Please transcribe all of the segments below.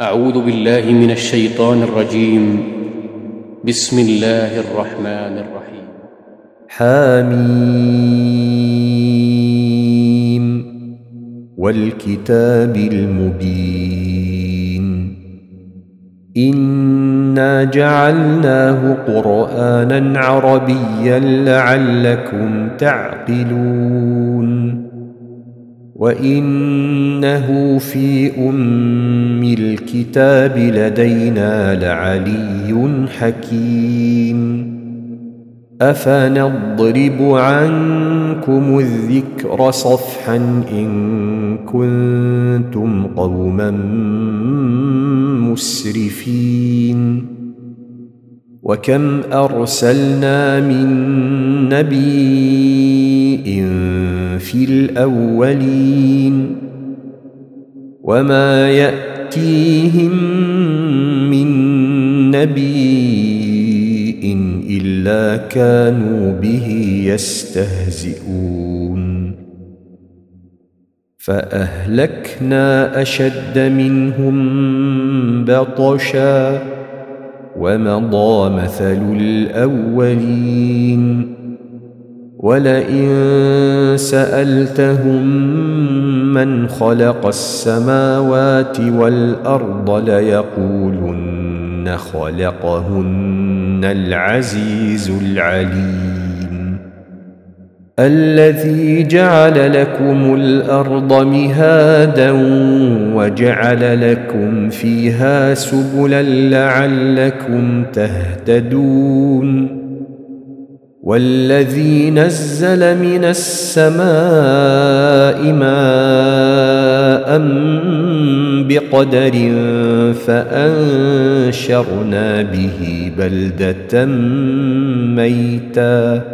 أعوذ بالله من الشيطان الرجيم. بسم الله الرحمن الرحيم. حميم والكتاب المبين. إنا جعلناه قرآنا عربيا لعلكم تعقلون. وإنه في أم الكتاب لدينا لعلي حكيم. أفنضرب عنكم الذكر صفحا إن كنتم قوما مسرفين؟ وكم ارسلنا من نبي في الاولين وما ياتيهم من نبي الا كانوا به يستهزئون فاهلكنا اشد منهم بطشا ومضى مثل الاولين ولئن سالتهم من خلق السماوات والارض ليقولن خلقهن العزيز العليم الذي جعل لكم الأرض مهادا وجعل لكم فيها سبلا لعلكم تهتدون والذي نزل من السماء ماء بقدر فأنشرنا به بلدة ميتا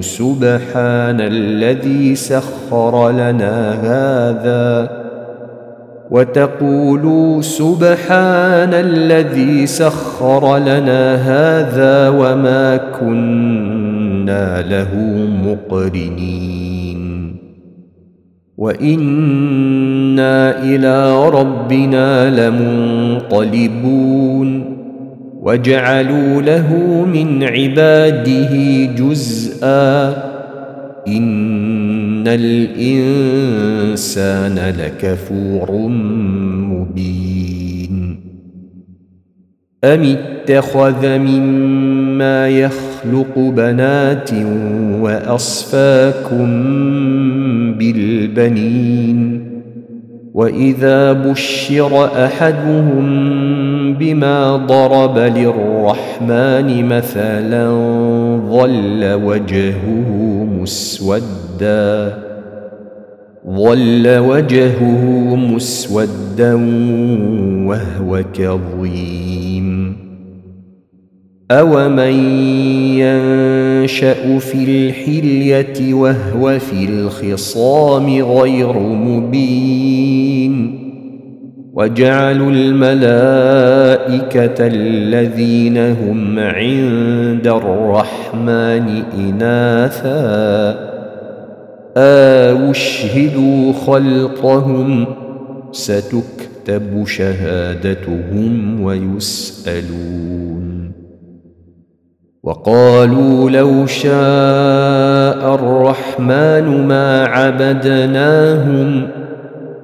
سبحان الذي سخر لنا هذا وتقولوا سبحان الذي سخر لنا هذا وما كنا له مقرنين. وإنا إلى ربنا لمنقلبون. وجعلوا له من عباده جزءا. إن الإنسان لكفور مبين. أم اتخذ مما يخلق بنات وأصفاكم بالبنين؟ وإذا بشر أحدهم بما ضرب للرحمن مثلا ظل وجهه مسودا ظل وجهه مسودا وهو كظيم. أومن ينشأ في الحلية وهو في الخصام غير مبين وجعلوا الملائكة الذين هم عند الرحمن إناثا. آه اشهدوا خلقهم. ستكتب شهادتهم ويسألون. وقالوا لو شاء الرحمن ما عبدناهم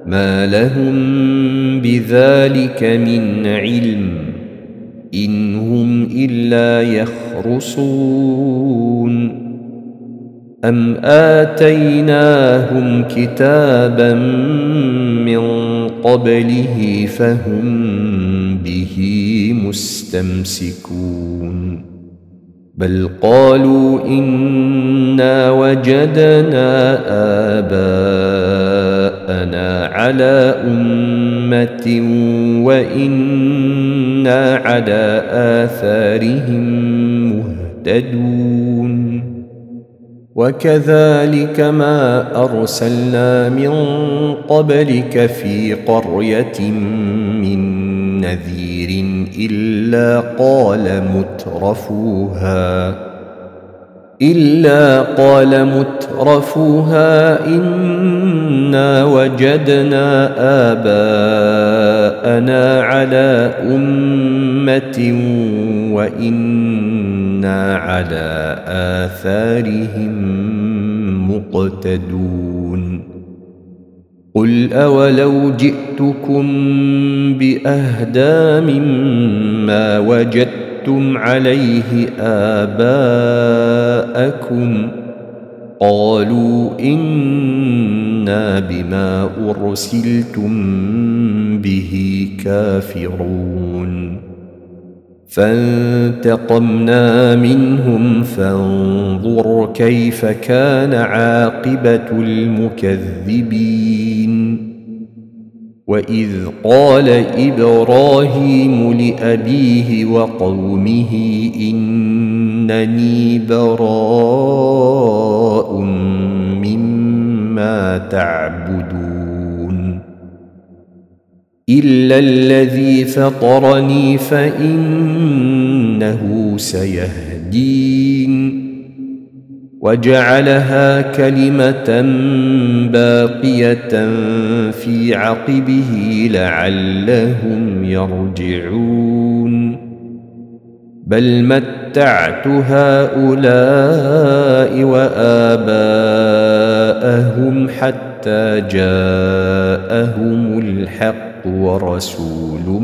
ما لهم بذلك من علم إن هم إلا يخرصون. أم آتيناهم كتابا من قبله فهم به مستمسكون. بل قالوا إنا وجدنا آباءنا على امه وأنا على اثارهم مهتدون وكذلك ما ارسلنا من قبلك في قريه من نذير الا قال مترفوها إلا قال مترفوها إنا وجدنا آباءنا على أمة وإنا على آثارهم مقتدون. قل أولو جئتكم بأهدى مما وجدتم وجدتم عليه آباءكم. قالوا إنا بما أرسلتم به كافرون. فانتقمنا منهم فانظر كيف كان عاقبة المكذبين. واذ قال إبراهيم لابيه وقومه انني براء مما تعبدون الا الذي فطرني فانه سيهدين وجعلها كلمة باقية في عقبه لعلهم يرجعون. بل متعت هؤلاء وآباءهم حتى جاءهم الحق ورسول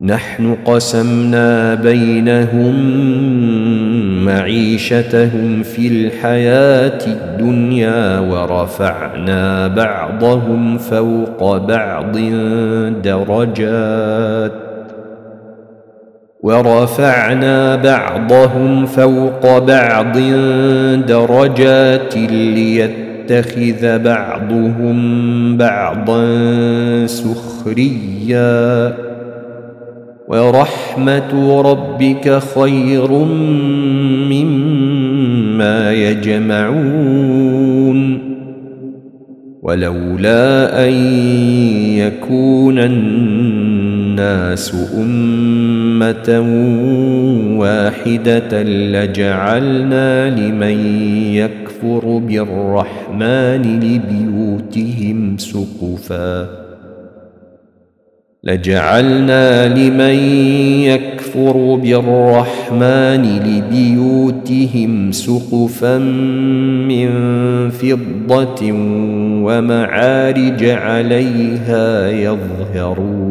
نحن قسمنا بينهم معيشتهم في الحياة الدنيا ورفعنا بعضهم فوق بعض درجات ورفعنا بعضهم فوق بعض درجات ليتخذ بعضهم بعضا سخريا ورحمة ربك خير مما يجمعون ولولا أن يكون الناس أمة واحدة لجعلنا لمن يكفر بالرحمن لبيوتهم سقفا لجعلنا لمن يكفر بالرحمن لبيوتهم سقفا من فضة ومعارج عليها يظهرون.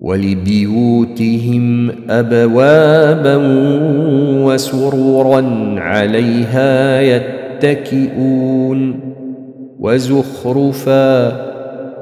ولبيوتهم ابوابا وسررا عليها يتكئون وزخرفا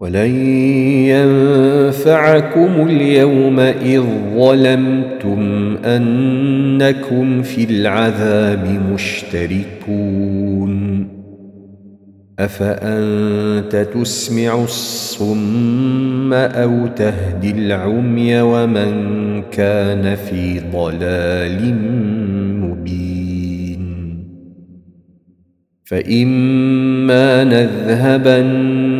ولن ينفعكم اليوم إذ ظلمتم أنكم في العذاب مشتركون. أفأنت تسمع الصم أو تهدي العمي ومن كان في ضلال مبين؟ فإما نذهبن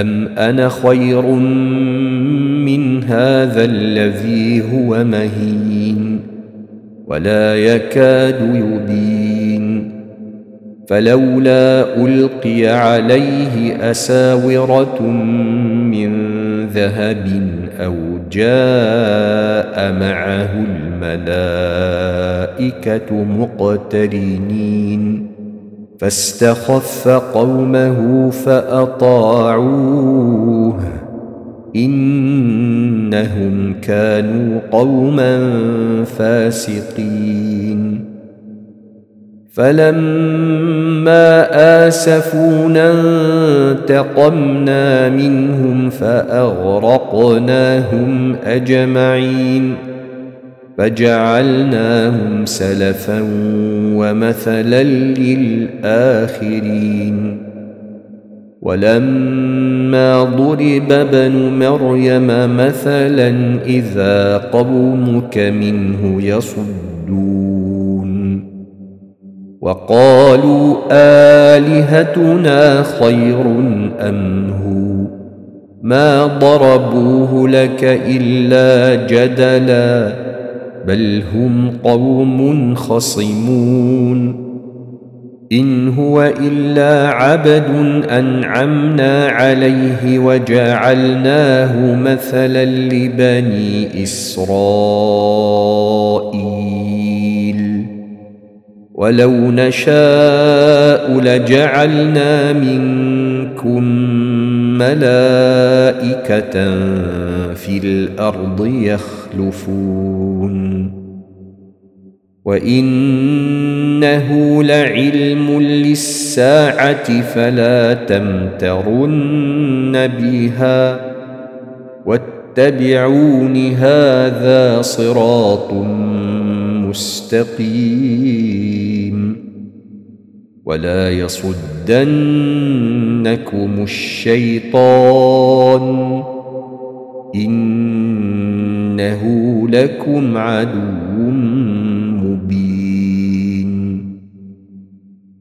ام أنا خير من هذا الذي هو مهين ولا يكاد يبين فلولا القي عليه اساوره من ذهب أو جاء معه الملائكه مقترنين فاستخف قومه فأطاعوه. إنهم كانوا قوما فاسقين. فلما آسفونا انتقمنا منهم فأغرقناهم أجمعين. فجعلناهم سلفا ومثلا للآخرين. ولما ضرب ابن مريم مثلا إذا قومك منه يصدون. وقالوا آلهتنا خير أم هو؟ ما ضربوه لك إلا جدلا. بل هم قوم خصمون. إن هو إلا عبد أنعمنا عليه وجعلناه مثلا لبني إسرائيل. ولو نشاء لجعلنا منكم ملائكه في الأرض يخلفون. وإنه لعلم للساعة فلا تمترن بها. واتبعون هذا صراط مستقيم. ولا يصدنكم الشيطان إنه لكم عدو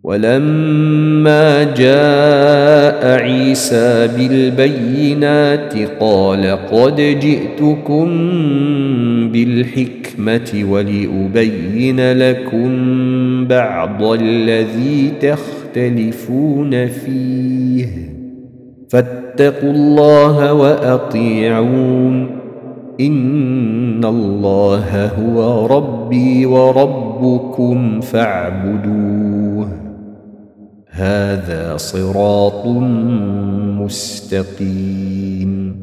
ولما جاء عيسى بالبينات قال قد جئتكم بالحكمة ولأبين لكم بعض الذي تختلفون فيه. فاتقوا الله وأطيعون. إن الله هو ربي وربكم فاعبدوه. هذا صراط مستقيم.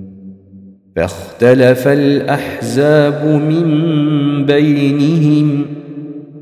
فاختلف الأحزاب من بينهم.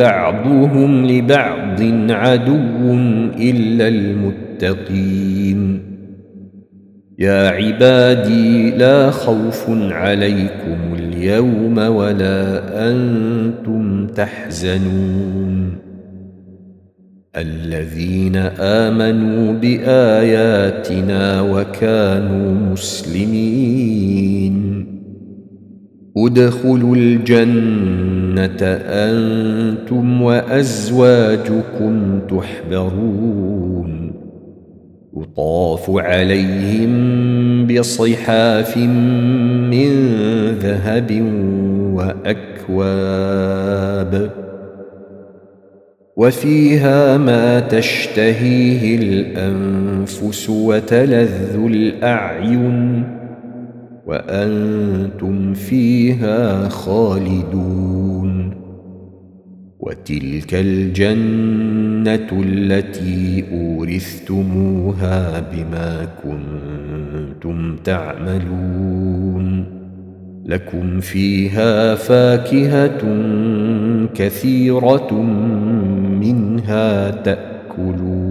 بعضهم لبعض عدو إلا المتقين. يا عبادي لا خوف عليكم اليوم ولا أنتم تحزنون. الذين آمنوا بآياتنا وكانوا مسلمين. ادخلوا الجنة أنتم وأزواجكم تحبرون. يطاف عليهم بصحاف من ذهب وأكواب. وفيها ما تشتهيه الأنفس وتلذ الأعين. وأنتم فيها خالدون وتلك الجنة التي أورثتموها بما كنتم تعملون لكم فيها فاكهة كثيرة منها تأكلون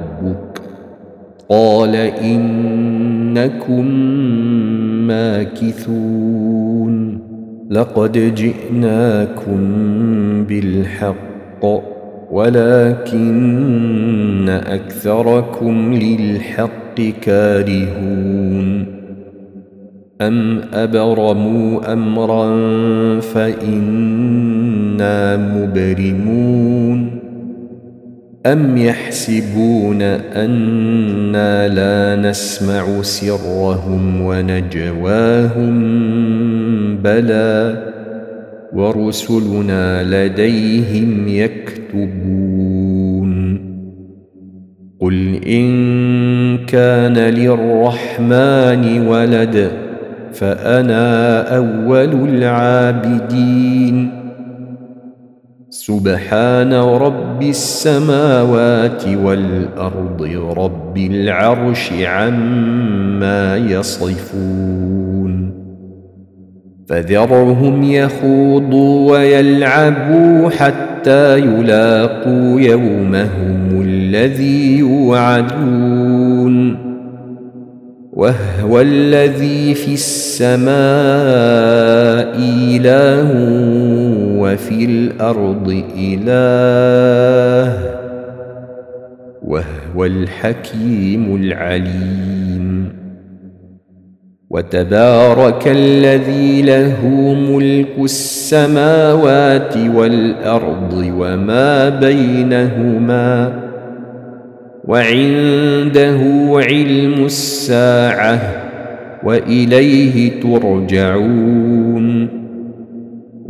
قال إنكم ماكثون لقد جئناكم بالحق ولكن أكثركم للحق كارهون أم أبرموا أمرا فإنا مبرمون ام يحسبون أنا لا نسمع سرهم ونجواهم بلى ورسلنا لديهم يكتبون قل ان كان للرحمن ولد فانا اول العابدين سبحان رب السماوات والأرض رب العرش عما يصفون. فذرهم يخوضوا ويلعبوا حتى يلاقوا يومهم الذي يوعدون. وهو الذي في السماء إله وفي الأرض إله وهو الحكيم العليم. وتبارك الذي له ملك السماوات والأرض وما بينهما وعنده علم الساعة وإليه ترجعون.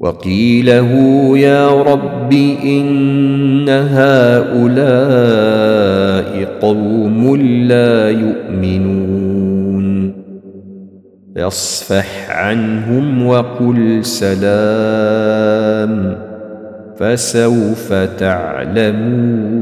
وقيله يا رب إن هؤلاء قوم لا يؤمنون. فاصفح عنهم وقل سلام فسوف تعلمون.